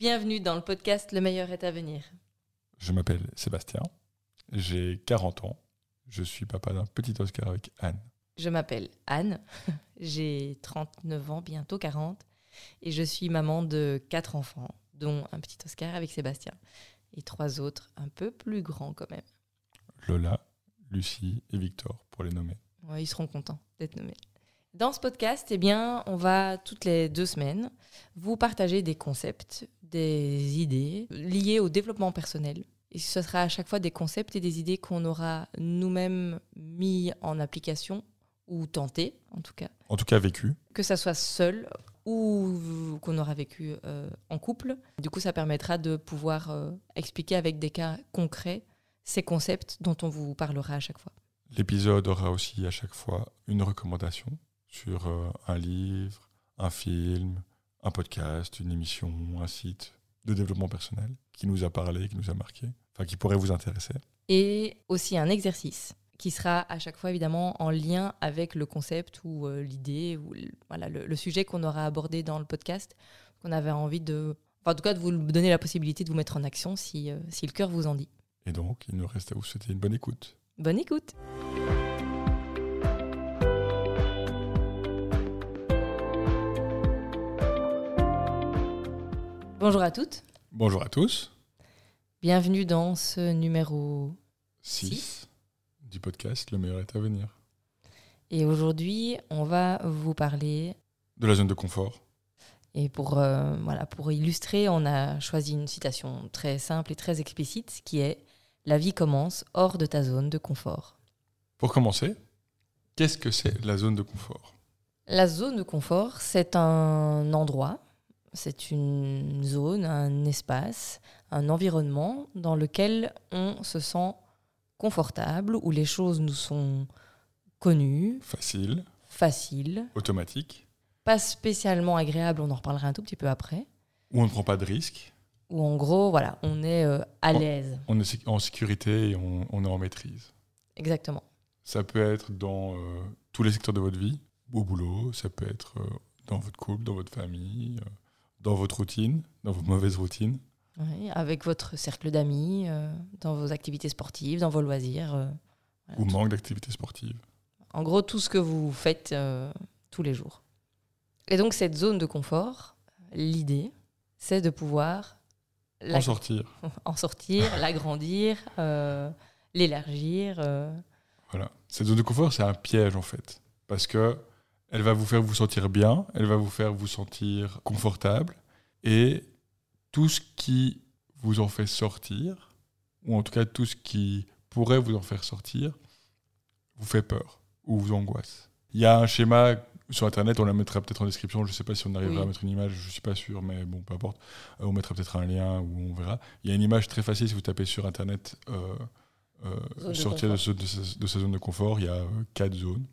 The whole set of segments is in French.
Bienvenue dans le podcast Le meilleur est à venir. Je m'appelle Sébastien, j'ai 40 ans, je suis papa d'un petit Oscar avec Anne. Je m'appelle Anne, j'ai 39 ans, bientôt 40, et je suis maman de quatre enfants, dont un petit Oscar avec Sébastien, et trois autres un peu plus grands quand même. Lola, Lucie et Victor, pour les nommer. Ouais, ils seront contents d'être nommés. Dans ce podcast, eh bien, on va toutes les deux semaines vous partager des concepts, des idées liées au développement personnel. Et ce sera à chaque fois des concepts et des idées qu'on aura nous-mêmes mis en application ou tenté, en tout cas. En tout cas, vécu. Que ça soit seul ou qu'on aura vécu euh, en couple. Du coup, ça permettra de pouvoir euh, expliquer avec des cas concrets ces concepts dont on vous parlera à chaque fois. L'épisode aura aussi à chaque fois une recommandation sur euh, un livre, un film, un podcast, une émission, un site de développement personnel qui nous a parlé, qui nous a marqué, enfin qui pourrait vous intéresser. Et aussi un exercice qui sera à chaque fois évidemment en lien avec le concept ou euh, l'idée ou le, voilà, le, le sujet qu'on aura abordé dans le podcast, qu'on avait envie de, enfin, en tout cas de vous donner la possibilité de vous mettre en action si, euh, si le cœur vous en dit. Et donc, il nous reste à vous souhaiter une bonne écoute. Bonne écoute. Bonjour à toutes, Bonjour à tous. bienvenue dans ce numéro 6 Six. du podcast Le meilleur est à venir. et aujourd'hui on va vous parler De la zone de confort. et pour, euh, voilà, pour illustrer on a choisi une citation très simple et très explicite qui est La vie commence hors de ta zone de confort. Pour commencer, qu'est-ce que c'est la zone de confort? La zone de confort, c'est un endroit, c'est une zone, un espace, un environnement dans lequel on se sent confortable, où les choses nous sont connues, Facile, faciles, automatique, pas spécialement agréables, on en reparlera un tout petit peu après, où on ne prend pas de risques, où en gros, voilà, on est euh, à l'aise. on est en sécurité et on, on est en maîtrise. Exactement. Ça peut être dans euh, tous les secteurs de votre vie, au boulot, ça peut être euh, dans votre couple, dans votre famille, dans votre routine, dans vos mauvaises routines. Oui, avec votre cercle d'amis, euh, dans vos activités sportives, dans vos loisirs. euh, voilà, ou manque d'activité sportive. En gros, tout ce que vous faites euh, tous les jours. Et donc, cette zone de confort, l'idée, c'est de pouvoir la- En sortir. en sortir, l'agrandir, l'élargir. Voilà. Cette zone de confort, c'est un piège en fait. Parce que elle va vous faire vous sentir bien, elle va vous faire vous sentir confortable. Et tout ce qui vous en fait sortir, ou en tout cas tout ce qui pourrait vous en faire sortir, vous fait peur ou vous angoisse. Il y a un schéma sur Internet, on la mettra peut-être en description, je ne sais pas si on arrivera Oui. à mettre une image, je ne suis pas sûr, mais bon, peu importe. Euh, on mettra peut-être un lien où on verra. Il y a une image très facile si vous tapez sur Internet euh, euh, de sortir de, de sa- de sa zone de confort. Il y a quatre zones.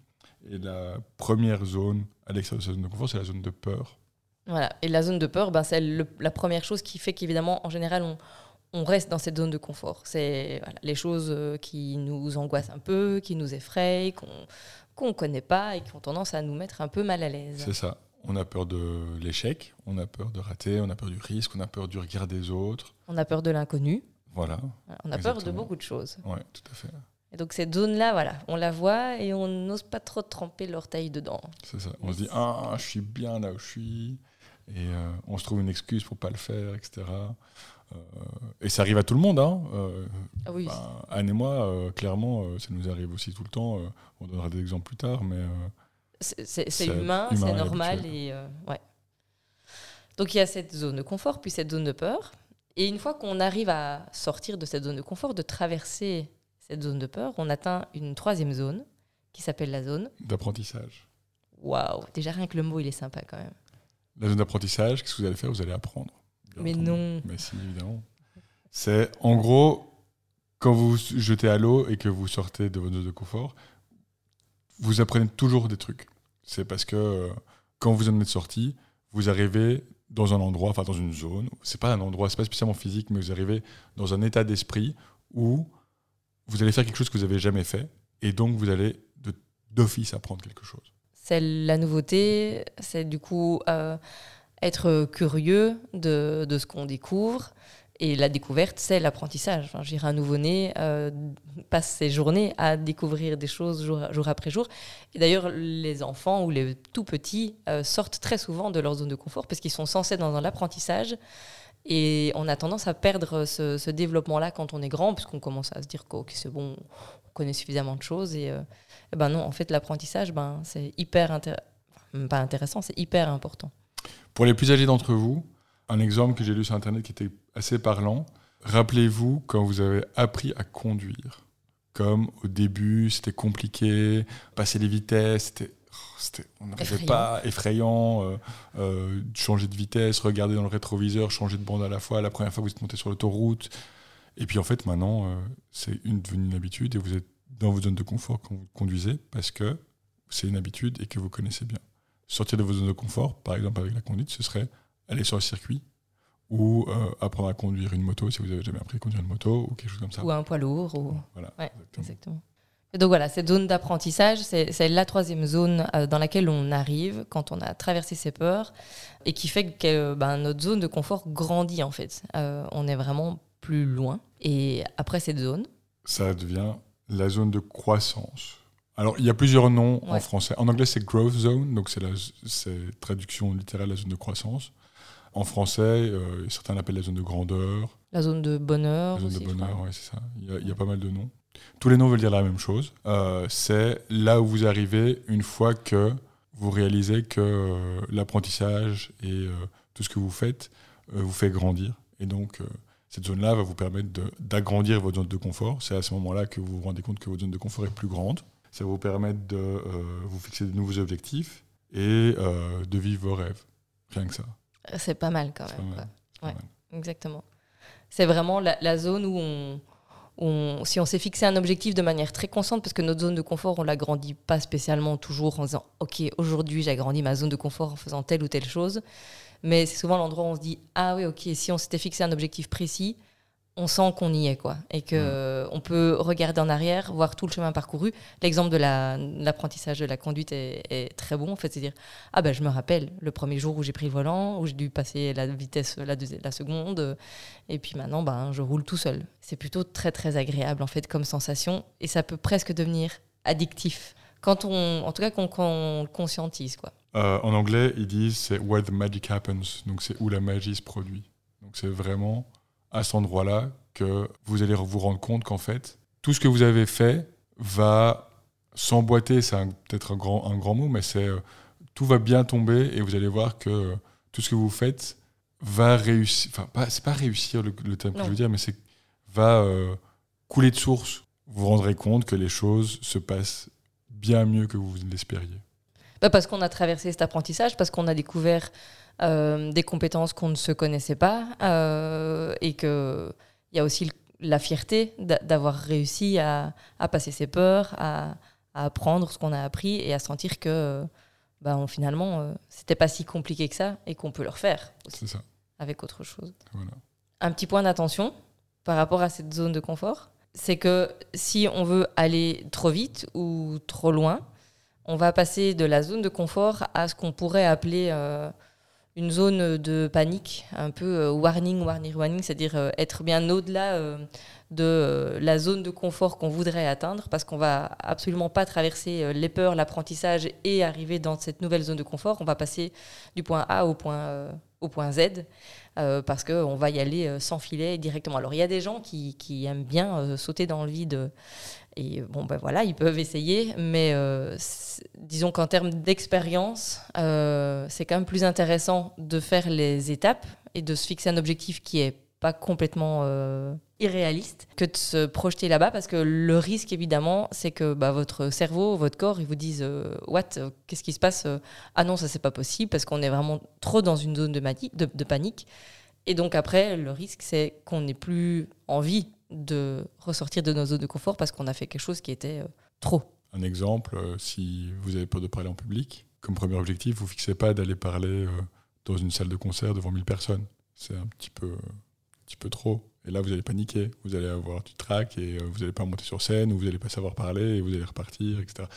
Et la première zone à l'extérieur de sa zone de confort, c'est la zone de peur. Voilà. Et la zone de peur, ben, c'est le- la première chose qui fait qu'évidemment, en général, on, on reste dans cette zone de confort. C'est voilà, les choses euh, qui nous angoissent un peu, qui nous effrayent, qu'on ne connaît pas et qui ont tendance à nous mettre un peu mal à l'aise. C'est ça. On a peur de l'échec, on a peur de rater, on a peur du risque, on a peur du regard des autres. On a peur de l'inconnu, Voilà. on a peur de beaucoup de choses. Ouais, tout à fait. Et donc cette zone-là, voilà, on la voit et on n'ose pas trop tremper l'orteil dedans. C'est ça. On se dit, ah, je suis bien là où je suis. Et euh, on se trouve une excuse pour pas le faire, etc. Euh, et ça arrive à tout le monde. Hein. Euh, Ah oui, ben, Anne et moi, clairement, ça nous arrive aussi tout le temps. on donnera des exemples plus tard, mais c'est- humain, humain c'est normal et ouais. Donc il y a cette zone de confort, puis cette zone de peur. Et une fois qu'on arrive à sortir de cette zone de confort, de traverser cette zone de peur, on atteint une troisième zone qui s'appelle la zone. d'apprentissage. Waouh, déjà rien que le mot il est sympa quand même. La zone d'apprentissage, qu'est-ce que vous allez faire? Vous allez apprendre. Mais entendu. non. Mais si, évidemment. C'est en gros, quand vous vous jetez à l'eau et que vous sortez de votre zone de confort, vous apprenez toujours des trucs. C'est parce que euh, quand vous en êtes sorti, vous arrivez dans un endroit, enfin dans une zone, c'est pas un endroit, c'est pas spécialement physique, mais vous arrivez dans un état d'esprit où vous allez faire quelque chose que vous n'avez jamais fait, et donc vous allez d'office apprendre quelque chose. C'est la nouveauté, c'est du coup euh, être curieux de, de ce qu'on découvre. Et la découverte, c'est l'apprentissage. Enfin, un nouveau-né euh, passe ses journées à découvrir des choses jour, après jour. Et d'ailleurs, les enfants ou les tout petits euh, sortent très souvent de leur zone de confort parce qu'ils sont censés dans l'apprentissage. Et on a tendance à perdre ce, développement-là quand on est grand, puisqu'on commence à se dire que c'est bon, on connaît suffisamment de choses. Et, euh, et ben non, en fait, l'apprentissage, ben, c'est hyper intéressant. Pas intéressant, c'est hyper important. Pour les plus âgés d'entre vous, un exemple que j'ai lu sur Internet qui était assez parlant. Rappelez-vous quand vous avez appris à conduire. Comme au début, c'était compliqué, passer les vitesses, c'était on n'arrivait pas, effrayant, euh, euh, changer de vitesse, regarder dans le rétroviseur, changer de bande à la fois, la première fois que vous êtes monté sur l'autoroute. Et puis en fait, maintenant, euh, c'est une, devenu une habitude et vous êtes dans votre zone de confort quand vous conduisez parce que c'est une habitude et que vous connaissez bien. Sortir de votre zone de confort, par exemple avec la conduite, ce serait aller sur le circuit ou euh, apprendre à conduire une moto si vous avez jamais appris à conduire une moto ou quelque chose comme ça. Ou un poids lourd. Ou... Voilà, Ouais, exactement. Exactement. Et donc voilà, cette zone d'apprentissage, c'est la troisième zone euh, dans laquelle on arrive quand on a traversé ses peurs et qui fait que ben, notre zone de confort grandit en fait. Euh, on est vraiment plus loin. Et après cette zone, Ça devient la zone de croissance. Alors, il y a plusieurs noms en français. En anglais, c'est growth zone, donc c'est la traduction littérale la zone de croissance. En français, euh, certains l'appellent la zone de grandeur, la zone de bonheur. la zone aussi, de bonheur, ouais, c'est ça. Il y, a, il y a pas mal de noms. Tous les noms veulent dire la même chose. Euh, c'est là où vous arrivez une fois que vous réalisez que euh, l'apprentissage et euh, tout ce que vous faites vous fait grandir. Et donc, cette zone-là va vous permettre d'agrandir votre zone de confort. C'est à ce moment-là que vous vous rendez compte que votre zone de confort est plus grande. Ça va vous permettre de vous fixer de nouveaux objectifs et de vivre vos rêves. Rien que ça. C'est pas mal quand pas même. mal. quoi. C'est pas Ouais. mal. Exactement. C'est vraiment la, la zone où on, si on s'est fixé un objectif de manière très constante, parce que notre zone de confort, on l'agrandit pas spécialement toujours en disant, ok, aujourd'hui j'ai agrandi ma zone de confort en faisant telle ou telle chose, mais c'est souvent l'endroit où on se dit, ah oui, ok, si on s'était fixé un objectif précis, on sent qu'on y est, quoi, et que on peut regarder en arrière, voir tout le chemin parcouru. L'exemple de la- l'apprentissage de la conduite est, est très bon, en fait, c'est dire, ah ben je me rappelle le premier jour où j'ai pris le volant, où j'ai dû passer la vitesse la, la seconde, et puis maintenant ben, je roule tout seul. C'est plutôt très très agréable en fait comme sensation, et ça peut presque devenir addictif quand on, en tout cas quand quand on le conscientise quoi. Euh, en anglais, ils disent c'est where the magic happens, donc c'est où la magie se produit. Donc c'est vraiment à cet endroit-là que vous allez vous rendre compte qu'en fait, tout ce que vous avez fait va s'emboîter, c'est peut-être un grand, un grand mot, mais c'est euh, tout va bien tomber et vous allez voir que euh, tout ce que vous faites va réussir. Enfin, pas, c'est pas réussir le, le terme que je veux dire, mais c'est va euh, couler de source. Vous vous rendrez compte que les choses se passent bien mieux que vous l'espériez. Bah, parce qu'on a traversé cet apprentissage, parce qu'on a découvert euh, des compétences qu'on ne se connaissait pas, euh, et qu'il y a aussi le- la fierté d'a- d'avoir réussi à, à passer ses peurs, à, à apprendre ce qu'on a appris et à sentir que bah, on- finalement, euh, c'était pas si compliqué que ça et qu'on peut le refaire aussi ça. avec autre chose. Voilà. Un petit point d'attention par rapport à cette zone de confort, c'est que si on veut aller trop vite ou trop loin, on va passer de la zone de confort à ce qu'on pourrait appeler euh, une zone de panique, un peu euh, warning, warning, warning, c'est-à-dire euh, être bien au-delà euh, de la zone de confort qu'on voudrait atteindre, parce qu'on va absolument pas traverser les peurs, l'apprentissage et arriver dans cette nouvelle zone de confort. On va passer du point A au point, au point Z, parce qu'on va y aller sans filet directement. Alors il y a des gens qui, qui aiment bien sauter dans le vide. Et bon, ben voilà, ils peuvent essayer, mais euh, disons qu'en termes d'expérience, euh, c'est quand même plus intéressant de faire les étapes et de se fixer un objectif qui est pas complètement euh, irréaliste que de se projeter là-bas parce que le risque évidemment c'est que bah, votre cerveau, votre corps, ils vous disent what, qu'est-ce qui se passe Ah non ça c'est pas possible parce qu'on est vraiment trop dans une zone de, de, de panique. Et donc après le risque c'est qu'on n'ait plus envie de ressortir de nos zones de confort parce qu'on a fait quelque chose qui était euh, trop. Un exemple, euh, si vous avez peur de parler en public, comme premier objectif, vous fixez pas d'aller parler euh, dans une salle de concert devant 1000 personnes. C'est un petit peu, un petit peu trop. Et là, vous allez paniquer, vous allez avoir du trac et vous n'allez pas monter sur scène ou vous n'allez pas savoir parler et vous allez repartir, etc.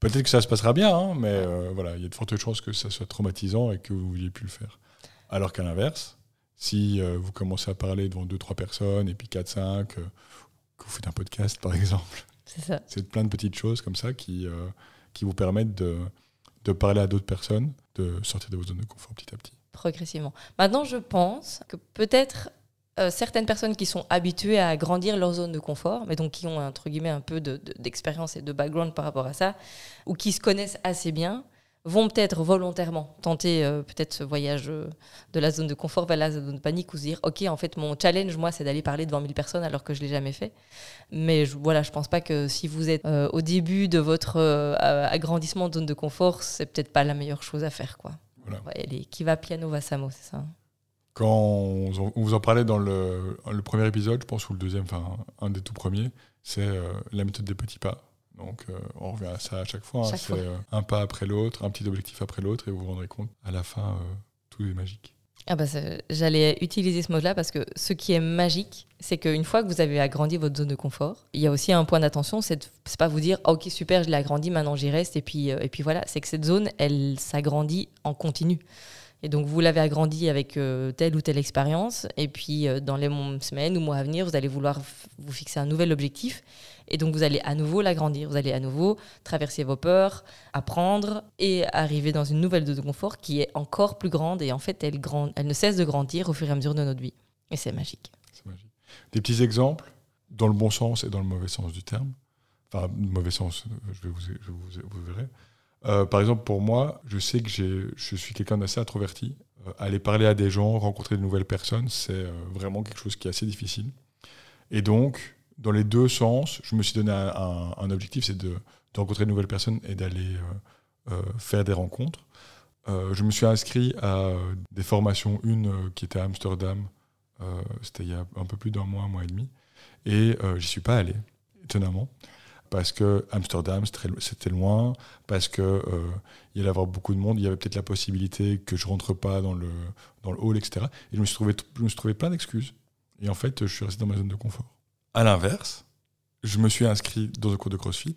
Peut-être que ça se passera bien, hein, mais euh, voilà, il y a de fortes chances que ça soit traumatisant et que vous ne vouliez plus le faire. Alors qu'à l'inverse, si euh, vous commencez à parler devant 2-3 personnes, et puis 4-5, que vous faites un podcast par exemple, c'est ça. C'est plein de petites choses comme ça qui, qui vous permettent de, de parler à d'autres personnes, de sortir de vos zones de confort petit à petit. Progressivement. Maintenant, je pense que peut-être euh, certaines personnes qui sont habituées à agrandir leur zone de confort, mais donc qui ont entre guillemets un peu d'expérience et de background par rapport à ça, ou qui se connaissent assez bien, vont peut-être volontairement tenter euh, peut-être ce voyage euh, de la zone de confort vers la zone de panique ou se dire ok en fait mon challenge moi c'est d'aller parler devant 1000 personnes alors que je l'ai jamais fait mais je, voilà je pense pas que si vous êtes au début de votre agrandissement de zone de confort c'est peut-être pas la meilleure chose à faire quoi voilà. qui va piano va samo c'est ça quand on, vous en parlait dans le, premier épisode, je pense, ou le deuxième, enfin un des tout premiers, c'est euh, la méthode des petits pas. Donc euh, on revient à ça à chaque fois. Hein. c'est euh, un pas après l'autre, un petit objectif après l'autre, et vous vous rendrez compte, à la fin, tout est magique. Ah bah J'allais utiliser ce mot-là parce que ce qui est magique, c'est qu'une fois que vous avez agrandi votre zone de confort, il y a aussi un point d'attention, c'est pas vous dire ok super, je l'ai agrandi, maintenant j'y reste et puis et puis voilà, c'est que cette zone, elle s'agrandit en continu. Et donc, vous l'avez agrandi avec euh, telle ou telle expérience. Et puis, euh, dans les semaines ou mois à venir, vous allez vouloir vous fixer un nouvel objectif. Et donc, vous allez à nouveau l'agrandir. Vous allez à nouveau traverser vos peurs, apprendre et arriver dans une nouvelle zone de confort qui est encore plus grande. Et en fait, elle, elle ne cesse de grandir au fur et à mesure de notre vie. Et c'est magique. magique. Des petits exemples, dans le bon sens et dans le mauvais sens du terme. Enfin, mauvais sens, je vous, je vous, vous verrez. Euh, par exemple, pour moi, je sais que je suis quelqu'un d'assez introverti. Euh, aller parler à des gens, rencontrer de nouvelles personnes, c'est euh, vraiment quelque chose qui est assez difficile. Et donc, dans les deux sens, je me suis donné un, objectif, c'est de, rencontrer de nouvelles personnes et d'aller faire des rencontres. je me suis inscrit à des formations, une qui était à Amsterdam, c'était il y a un peu plus d'un mois, un mois et demi, et j'y suis pas allé, étonnamment parce que Amsterdam, c'était loin, parce qu'il euh, il y allait avoir beaucoup de monde, il y avait peut-être la possibilité que je rentre pas dans le, dans le hall, etc. Et je me suis trouvé, je me suis trouvé plein d'excuses. Et en fait, je suis resté dans ma zone de confort. À l'inverse, je me suis inscrit dans un cours de CrossFit.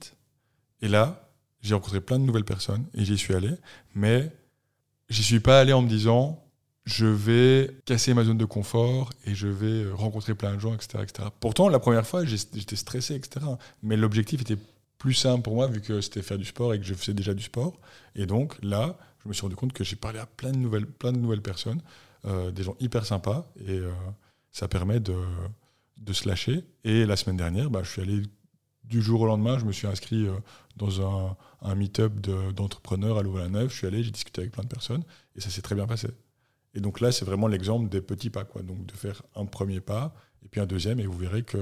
Et là, j'ai rencontré plein de nouvelles personnes et j'y suis allé. Mais j'y suis pas allé en me disant, je vais casser ma zone de confort et je vais rencontrer plein de gens, etc. etc. Pourtant, la première fois, j'étais stressé, etc. Mais l'objectif était plus simple pour moi vu que c'était faire du sport et que je faisais déjà du sport. Et donc là, je me suis rendu compte que j'ai parlé à plein de nouvelles, plein de nouvelles personnes, euh, des gens hyper sympas, et euh, ça permet de, de, se lâcher. Et la semaine dernière, bah, je suis allé du jour au lendemain, je me suis inscrit euh, dans un, un meet-up d'entrepreneurs à Louvain-la-Neuve. Je suis allé, j'ai discuté avec plein de personnes, et ça s'est très bien passé. Et donc là, c'est vraiment l'exemple des petits pas, quoi. Donc de faire un premier pas et puis un deuxième, et vous verrez que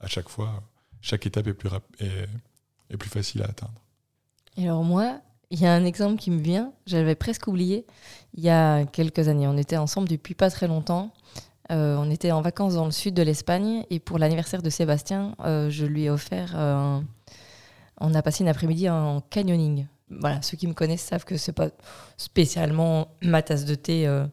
à chaque fois, chaque étape est plus, est, plus facile à atteindre. Et alors moi, il y a un exemple qui me vient, j'avais presque oublié. Il y a quelques années, on était ensemble depuis pas très longtemps. Euh, on était en vacances dans le sud de l'Espagne et pour l'anniversaire de Sébastien, euh, je lui ai offert. Euh, on a passé une après-midi en canyoning voilà, ceux qui me connaissent savent que c'est pas spécialement ma tasse de thé. Euh.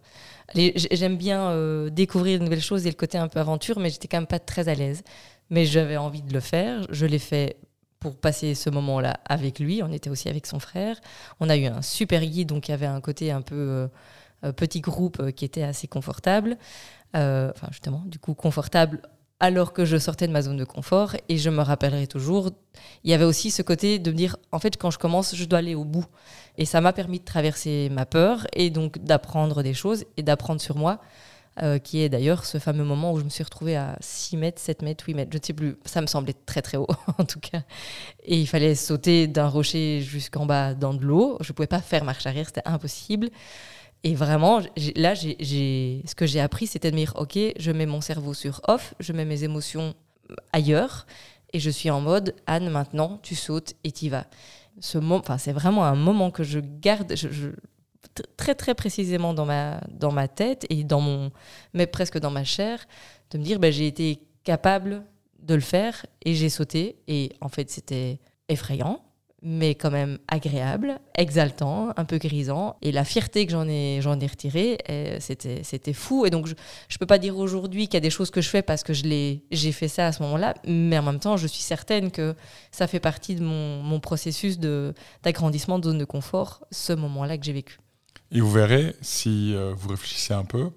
J'aime bien euh, découvrir de nouvelles choses et le côté un peu aventure, mais j'étais quand même pas très à l'aise. Mais j'avais envie de le faire. Je l'ai fait pour passer ce moment-là avec lui. On était aussi avec son frère. On a eu un super guide, donc il y avait un côté un peu euh, petit groupe qui était assez confortable. enfin, justement, du coup, confortable alors que je sortais de ma zone de confort. Et je me rappellerai toujours, il y avait aussi ce côté de me dire, en fait, quand je commence, je dois aller au bout. Et ça m'a permis de traverser ma peur et donc d'apprendre des choses et d'apprendre sur moi. Euh, qui est d'ailleurs ce fameux moment où je me suis retrouvée à 6 mètres, 7 mètres, 8 mètres, je ne sais plus, ça me semblait très très haut en tout cas. Et il fallait sauter d'un rocher jusqu'en bas dans de l'eau, je ne pouvais pas faire marche arrière, c'était impossible. Et vraiment, là, ce que j'ai appris, c'était de me dire, OK, je mets mon cerveau sur off, je mets mes émotions ailleurs, et je suis en mode, Anne, maintenant, tu sautes et tu vas. Ce enfin, c'est vraiment un moment que je garde très, très précisément dans ma, tête, et dans mon, mais presque dans ma chair, de me dire, ben, j'ai été capable de le faire, et j'ai sauté, et en fait, c'était effrayant, mais quand même agréable, exaltant, un peu grisant. Et la fierté que j'en ai, ai retirée, eh, c'était, fou. Et donc, je ne peux pas dire aujourd'hui qu'il y a des choses que je fais parce que j'ai fait ça à ce moment-là, mais en même temps, je suis certaine que ça fait partie de mon, mon processus de, d'agrandissement de zone de confort, ce moment-là que j'ai vécu. Et vous verrez, si euh, vous réfléchissez un peu,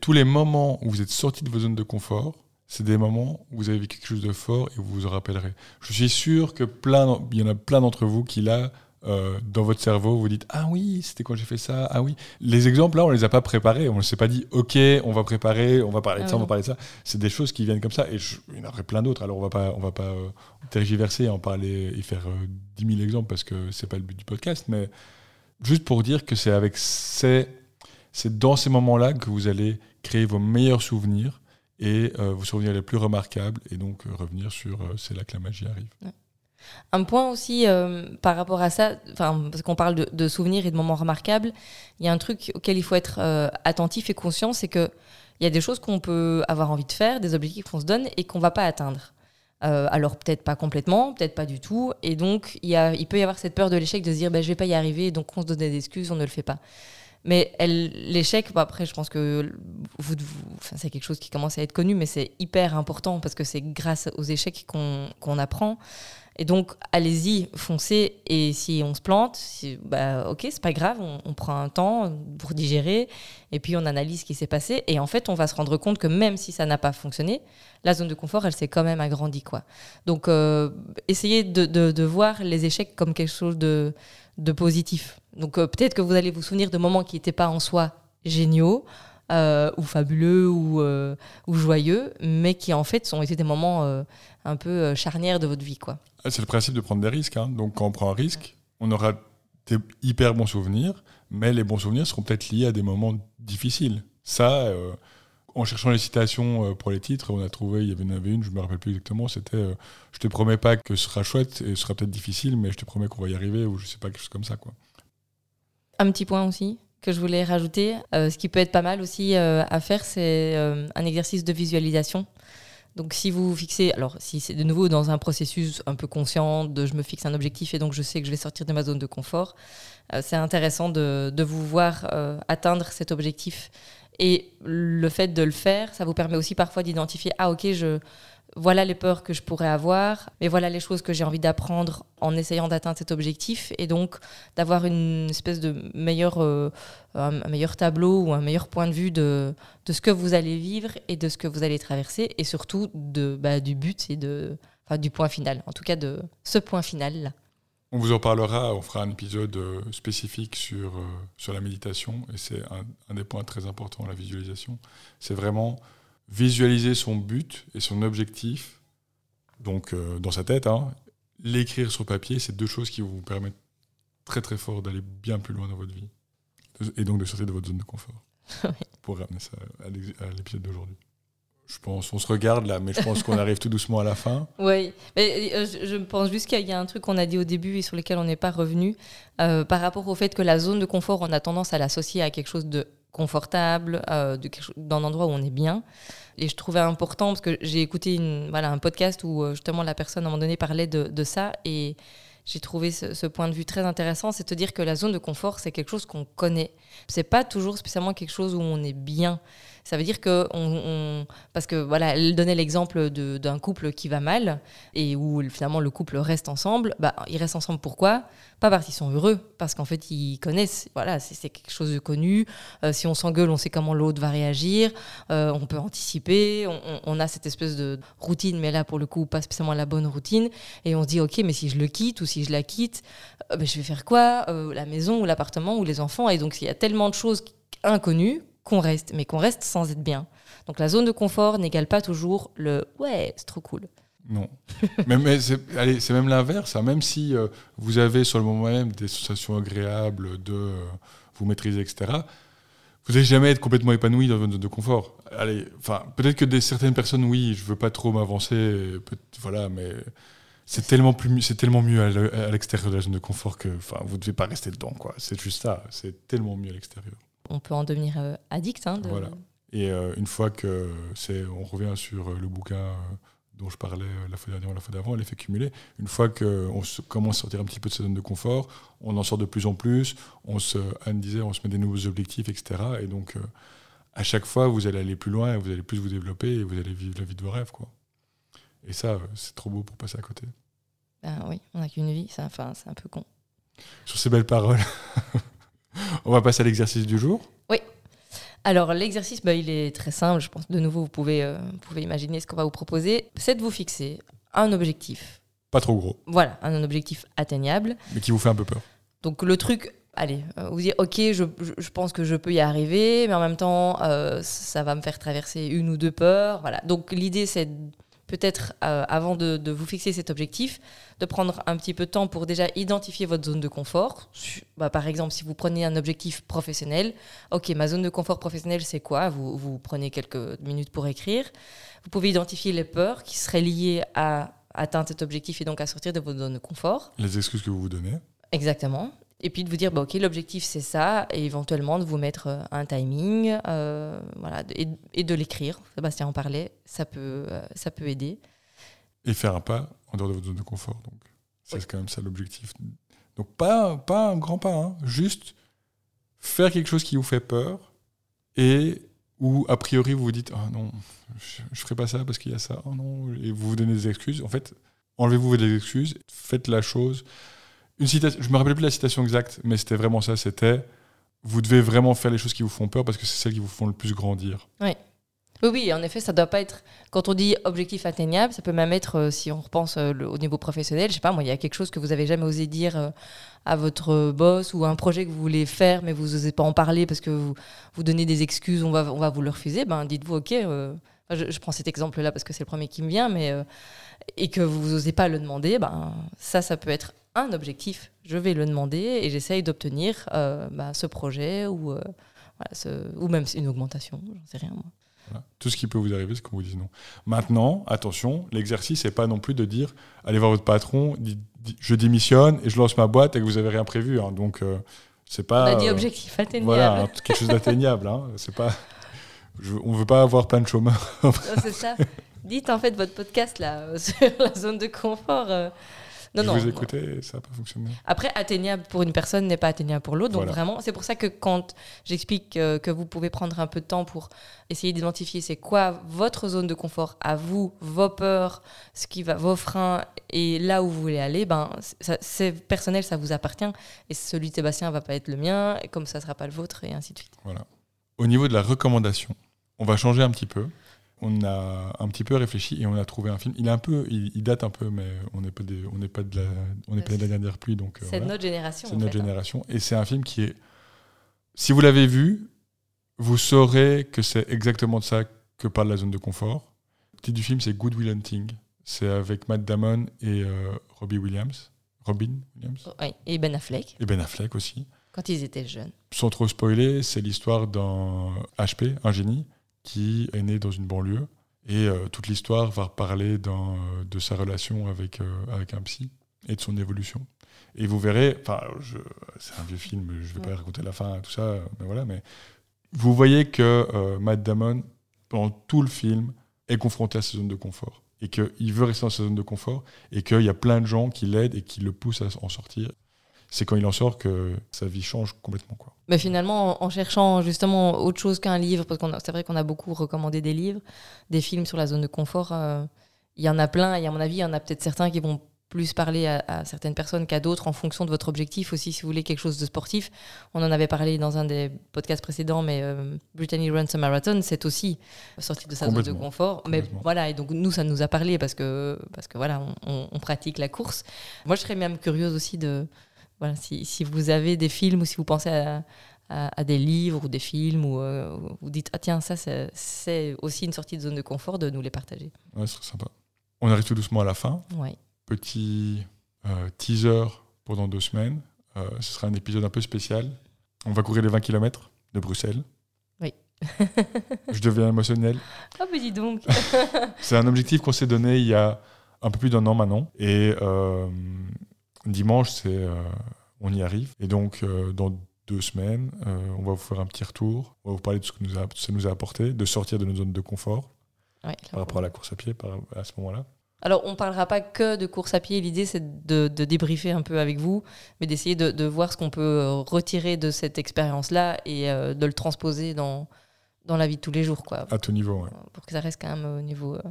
tous les moments où vous êtes sorti de vos zones de confort, c'est des moments où vous avez vécu quelque chose de fort et vous vous en rappellerez. Je suis sûr que plein, il y en a plein d'entre vous qui là, euh, dans votre cerveau, vous dites ah oui, c'était quand j'ai fait ça, ah oui. Les exemples là, on les a pas préparés, on ne s'est pas dit ok, on va préparer, on va parler de Ah ça, on va parler de ça. C'est des choses qui viennent comme ça et je- il y en aurait plein d'autres. Alors on va pas, on va pas euh, tergiverser et en parler et faire euh, 10 000 exemples parce que c'est pas le but du podcast, mais juste pour dire que c'est avec ces, c'est dans ces moments-là que vous allez créer vos meilleurs souvenirs et euh, vos souvenirs les plus remarquables et donc euh, revenir sur euh, c'est là que la magie arrive. Un point aussi par rapport à ça, parce qu'on parle de, souvenirs et de moments remarquables, il y a un truc auquel il faut être attentif et conscient, c'est que il y a des choses qu'on peut avoir envie de faire, des objectifs qu'on se donne et qu'on va pas atteindre. Alors peut-être pas complètement, peut-être pas du tout, et donc il, peut y avoir cette peur de l'échec de se dire ben, je vais pas y arriver, donc on se donne des excuses, on ne le fait pas. Mais l'échec, bah, après je pense que vous, c'est quelque chose qui commence à être connu, mais c'est hyper important parce que c'est grâce aux échecs qu'on apprend. Et donc, allez-y, foncez. Et si on se plante, bah, ok, c'est pas grave, on, on prend un temps pour digérer. Et puis, on analyse ce qui s'est passé. Et en fait, on va se rendre compte que même si ça n'a pas fonctionné, la zone de confort, elle s'est quand même agrandie. Quoi. Donc, euh, essayez de, de- de voir les échecs comme quelque chose de, de positif. Donc, euh, peut-être que vous allez vous souvenir de moments qui n'étaient pas en soi géniaux. euh, ou fabuleux ou, euh, ou joyeux, mais qui en fait ont été des moments un peu charnières de votre vie. quoi. Ah, C'est le principe de prendre des risques. hein. Donc quand on prend un risque, on aura des hyper bons souvenirs, mais les bons souvenirs seront peut-être liés à des moments difficiles. Ça, en cherchant les citations pour les titres, on a trouvé, il y en avait une, je me rappelle plus exactement, c'était Je te promets pas que ce sera chouette et ce sera peut-être difficile, mais je te promets qu'on va y arriver, ou je sais pas, quelque chose comme ça. Quoi. Un petit point aussi que je voulais rajouter, euh, ce qui peut être pas mal aussi euh, à faire, c'est euh, un exercice de visualisation. Donc si vous fixez, alors si c'est de nouveau dans un processus un peu conscient je me fixe un objectif et donc je sais que je vais sortir de ma zone de confort, c'est intéressant de, de vous voir atteindre cet objectif. Et le fait de le faire, ça vous permet aussi parfois d'identifier, ah ok, je, voilà les peurs que je pourrais avoir, mais voilà les choses que j'ai envie d'apprendre en essayant d'atteindre cet objectif. Et donc d'avoir une espèce de meilleur, euh, meilleur tableau ou un meilleur point de vue de, de ce que vous allez vivre et de ce que vous allez traverser, et surtout de, bah, du but et de, du point final, en tout cas de ce point final-là. On vous en parlera, on fera un épisode euh, spécifique sur, euh, sur la méditation, et c'est un, un des points très importants, la visualisation. C'est vraiment visualiser son but et son objectif, donc euh, dans sa tête, hein, l'écrire sur papier, c'est deux choses qui vous permettent très très fort d'aller bien plus loin dans votre vie, et donc de sortir de votre zone de confort, pour ramener ça à l'épisode d'aujourd'hui. Je pense, on se regarde là, mais je pense qu'on arrive tout doucement à la fin. Oui, mais euh, je, je pense juste qu'il y a un truc qu'on a dit au début et sur lequel on n'est pas revenu, euh, par rapport au fait que la zone de confort, on a tendance à l'associer à quelque chose de confortable, euh, d'un endroit où on est bien. Et je trouvais important, parce que j'ai écouté voilà, un podcast où euh, justement la personne à un moment donné parlait de, ça, et j'ai trouvé ce, ce point de vue très intéressant, c'est de dire que la zone de confort, c'est quelque chose qu'on connaît. C'est pas toujours spécialement quelque chose où on est bien. Ça veut dire que on, parce que voilà, elle donnait l'exemple d'un couple qui va mal et où finalement le couple reste ensemble. Bah, ils restent ensemble pourquoi? Pas parce qu'ils sont heureux, parce qu'en fait ils connaissent. Voilà, c'est quelque chose de connu. Euh, si on s'engueule, on sait comment l'autre va réagir. Euh, on peut anticiper. On, a cette espèce de routine, mais là pour le coup pas spécialement la bonne routine. Et on se dit ok, mais si je le quitte ou si je la quitte, euh, je vais faire quoi? La maison ou l'appartement ou les enfants? Et donc il y a tellement de choses inconnues qu'on reste, mais qu'on reste sans être bien. Donc la zone de confort n'égale pas toujours le ouais, c'est trop cool. Non. mais mais c'est même l'inverse. hein. Même si euh, vous avez sur le moment même des sensations agréables de euh, vous maîtriser, etc., vous n'allez jamais être complètement épanoui dans votre zone de confort. Allez, enfin, peut-être que des, certaines personnes, oui, je veux pas trop m'avancer, voilà, mais c'est tellement, plus, c'est tellement mieux à le- à l'extérieur de la zone de confort que enfin, vous devez pas rester dedans. quoi. C'est juste ça. C'est tellement mieux à l'extérieur. On peut en devenir euh, addict. Hein, de- Voilà. Et euh, une fois que c'est, on revient sur euh, le bouquin dont je parlais la fois dernière ou la fois d'avant, l'effet cumulé. Une fois qu'on commence à sortir un petit peu de sa zone de confort, on en sort de plus en plus. On se, Anne disait, on se met des nouveaux objectifs, etc. Et donc, euh, à chaque fois, vous allez aller plus loin, vous allez plus vous développer et vous allez vivre la vie de vos rêves, quoi. Et ça, c'est trop beau pour passer à côté. Ben oui, on n'a qu'une vie, c'est enfin, c'est un peu con. Sur ces belles paroles, On va passer à l'exercice du jour. Alors l'exercice, bah, il est très simple. Je pense de nouveau, vous pouvez, euh, vous pouvez imaginer ce qu'on va vous proposer. C'est de vous fixer un objectif. Pas trop gros, Voilà, un objectif atteignable. mais qui vous fait un peu peur. Donc le truc, allez, euh, vous dire, ok, je, je- je pense que je peux y arriver, mais en même temps, euh, ça va me faire traverser une ou deux peurs. Voilà. Donc l'idée, c'est de- peut-être, euh, avant de, de vous fixer cet objectif, de prendre un petit peu de temps pour déjà identifier votre zone de confort. Bah, par exemple, si vous prenez un objectif professionnel, ok, ma zone de confort professionnelle, c'est quoi? Vous, vous prenez quelques minutes pour écrire. Vous pouvez identifier les peurs qui seraient liées à atteindre cet objectif et donc à sortir de votre zone de confort. Les excuses que vous vous donnez. Exactement. Et puis de vous dire, bah, ok, l'objectif c'est ça, et éventuellement de vous mettre euh, un timing, euh, voilà, et, et de l'écrire. Sébastien en parlait, ça peut, euh, ça peut aider. Et faire un pas en dehors de votre zone de confort. Donc, c'est Oui. quand même ça l'objectif. Donc, pas, pas un grand pas, hein. juste faire quelque chose qui vous fait peur et où, a priori, vous vous dites Ah non, je ne ferai pas ça parce qu'il y a ça. Oh non, et vous vous donnez des excuses. En fait, enlevez-vous des excuses, faites la chose. Une citation, je me rappelle plus la citation exacte, mais c'était vraiment ça c'était vous devez vraiment faire les choses qui vous font peur parce que c'est celles qui vous font le plus grandir. Oui, oui, en effet, ça doit pas être. Quand on dit objectif atteignable, ça peut même être, euh, si on repense euh, au niveau professionnel, je sais pas, moi, il y a quelque chose que vous avez jamais osé dire euh, à votre boss ou un projet que vous voulez faire, mais vous osez pas en parler parce que vous, vous donnez des excuses, on va, on va vous le refuser. Ben, dites-vous, ok. je, je prends cet exemple-là parce que c'est le premier qui me vient, mais et que vous osez pas le demander, ben ça, ça peut être un objectif. Je vais le demander et j'essaye d'obtenir euh, ben, ce projet ou euh, voilà, ce- ou même une augmentation, j'en sais rien moi. Voilà. Tout ce qui peut vous arriver, c'est qu'on vous dise non. Maintenant, attention, l'exercice n'est pas non plus de dire allez voir votre patron, je démissionne et je lance ma boîte et que vous avez rien prévu. hein. Donc, euh, c'est On pas. a dit objectif atteignable. Voilà, hein, quelque chose d'atteignable. hein. C'est pas. je- on veut pas avoir plein de chômeurs. C'est ça. Dites en fait votre podcast là sur la zone de confort. euh. Non, je non. vous écoutais, ça n'a pas fonctionné. Après, atteignable pour une personne n'est pas atteignable pour l'autre. Donc Voilà. vraiment, c'est pour ça que quand j'explique euh, que vous pouvez prendre un peu de temps pour essayer d'identifier c'est quoi votre zone de confort à vous, vos peurs, ce qui va, vos freins et là où vous voulez aller, ben c'est personnel, ça vous appartient. Et celui de Sébastien va pas être le mien, et comme ça sera pas le vôtre et ainsi de suite. Voilà. Au niveau de la recommandation, on va changer un petit peu. On a un petit peu réfléchi et on a trouvé un film. Il est un peu, il, il date un peu, mais on n'est pas, des- on n'est pas de la, on n'est pas de la dernière pluie, donc. euh, C'est de notre génération. C'est notre fait, hein. génération. Et c'est un film qui est. Si vous l'avez vu, vous saurez que c'est exactement de ça que parle la zone de confort. Le titre du film, c'est Good Will Hunting. C'est avec Matt Damon et euh, Robbie Williams. Robin Williams. Oui, et Ben Affleck, Et Ben Affleck aussi. quand ils étaient jeunes. Sans trop spoiler, c'est l'histoire d'un HP, un génie, qui est né dans une banlieue. Et euh, toute l'histoire va parler euh, de sa relation avec, euh, avec un psy et de son évolution. Et vous verrez, enfin, c'est un vieux film, je ne vais pas raconter la fin, tout ça, mais voilà, mais vous voyez que euh, Matt Damon, pendant tout le film, est confronté à sa zone de confort. Et qu'il veut rester dans sa zone de confort, et qu'il y a plein de gens qui l'aident et qui le poussent à en sortir. C'est quand il en sort que sa vie change complètement. Quoi. Mais finalement, en, cherchant justement autre chose qu'un livre, parce a- c'est vrai qu'on a beaucoup recommandé des livres, des films sur la zone de confort, euh, il y en a plein, et à mon avis, il y en a peut-être certains qui vont plus parler à, à certaines personnes qu'à d'autres en fonction de votre objectif aussi, si vous voulez quelque chose de sportif. On en avait parlé dans un des podcasts précédents, mais euh, Brittany Runs a Marathon, c'est aussi sortir de sa zone de confort. Mais voilà, et donc nous, ça nous a parlé parce que, parce que voilà, on, on- on pratique la course. Moi, je serais même curieuse aussi de, voilà, si, si vous avez des films ou si vous pensez à, à, à des livres ou des films ou euh, vous dites ah tiens ça c'est- c'est aussi une sortie de zone de confort de nous les partager. Ouais, ce serait sympa. On arrive tout doucement à la fin. Ouais. Petit euh, teaser pour dans deux semaines. Euh, ce sera un épisode un peu spécial. On va courir les 20 km de Bruxelles. Oui. Je deviens émotionnel. Ah mais dis donc. C'est un objectif qu'on s'est donné il y a un peu plus d'un an maintenant. Et euh, dimanche, c'est, euh, on y arrive. Et donc, euh, dans deux semaines, euh, on va vous faire un petit retour. On va vous parler de ce que nous a, ça nous a apporté, de sortir de notre zone de confort Ouais, par rapport à la course à pied par- à ce moment-là. Alors, on parlera pas que de course à pied. L'idée, c'est de, de débriefer un peu avec vous, mais d'essayer de, de voir ce qu'on peut retirer de cette expérience-là et euh, de le transposer dans, dans la vie de tous les jours, quoi. À tout niveau, ouais. Pour que ça reste quand même au niveau euh,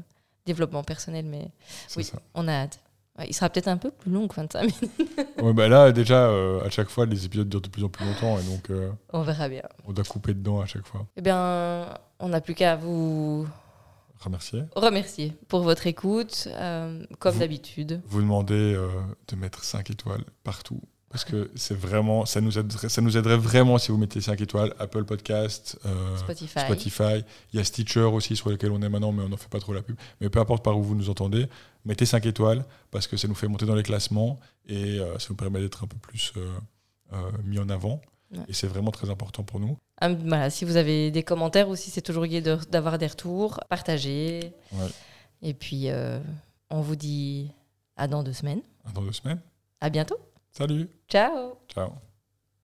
développement personnel. Mais oui, ça. on a hâte. Ouais, il sera peut-être un peu plus long que 25 minutes. Ouais, bah là, déjà, euh, à chaque fois, les épisodes durent de plus en plus longtemps et donc euh, On verra bien. on doit couper dedans à chaque fois. Eh bien, on n'a plus qu'à vous Remercier. remercier pour votre écoute, euh, comme d'habitude. Vous demander euh, de mettre 5 étoiles partout. Parce que c'est vraiment, ça nous, aiderait, ça nous aiderait vraiment si vous mettez 5 étoiles. Apple Podcast, euh, Spotify. Spotify. Il y a Stitcher aussi sur lequel on est maintenant, mais on n'en fait pas trop la pub. Mais peu importe par où vous nous entendez, mettez 5 étoiles parce que ça nous fait monter dans les classements et euh, ça nous permet d'être un peu plus euh, mis en avant. Ouais. Et c'est vraiment très important pour nous. Ah, voilà, si vous avez des commentaires aussi, c'est toujours gai de- d'avoir des retours. Partagez. Ouais. Et puis, on vous dit à dans deux semaines. Dans deux semaines. À bientôt. Salut. Ciao Ciao.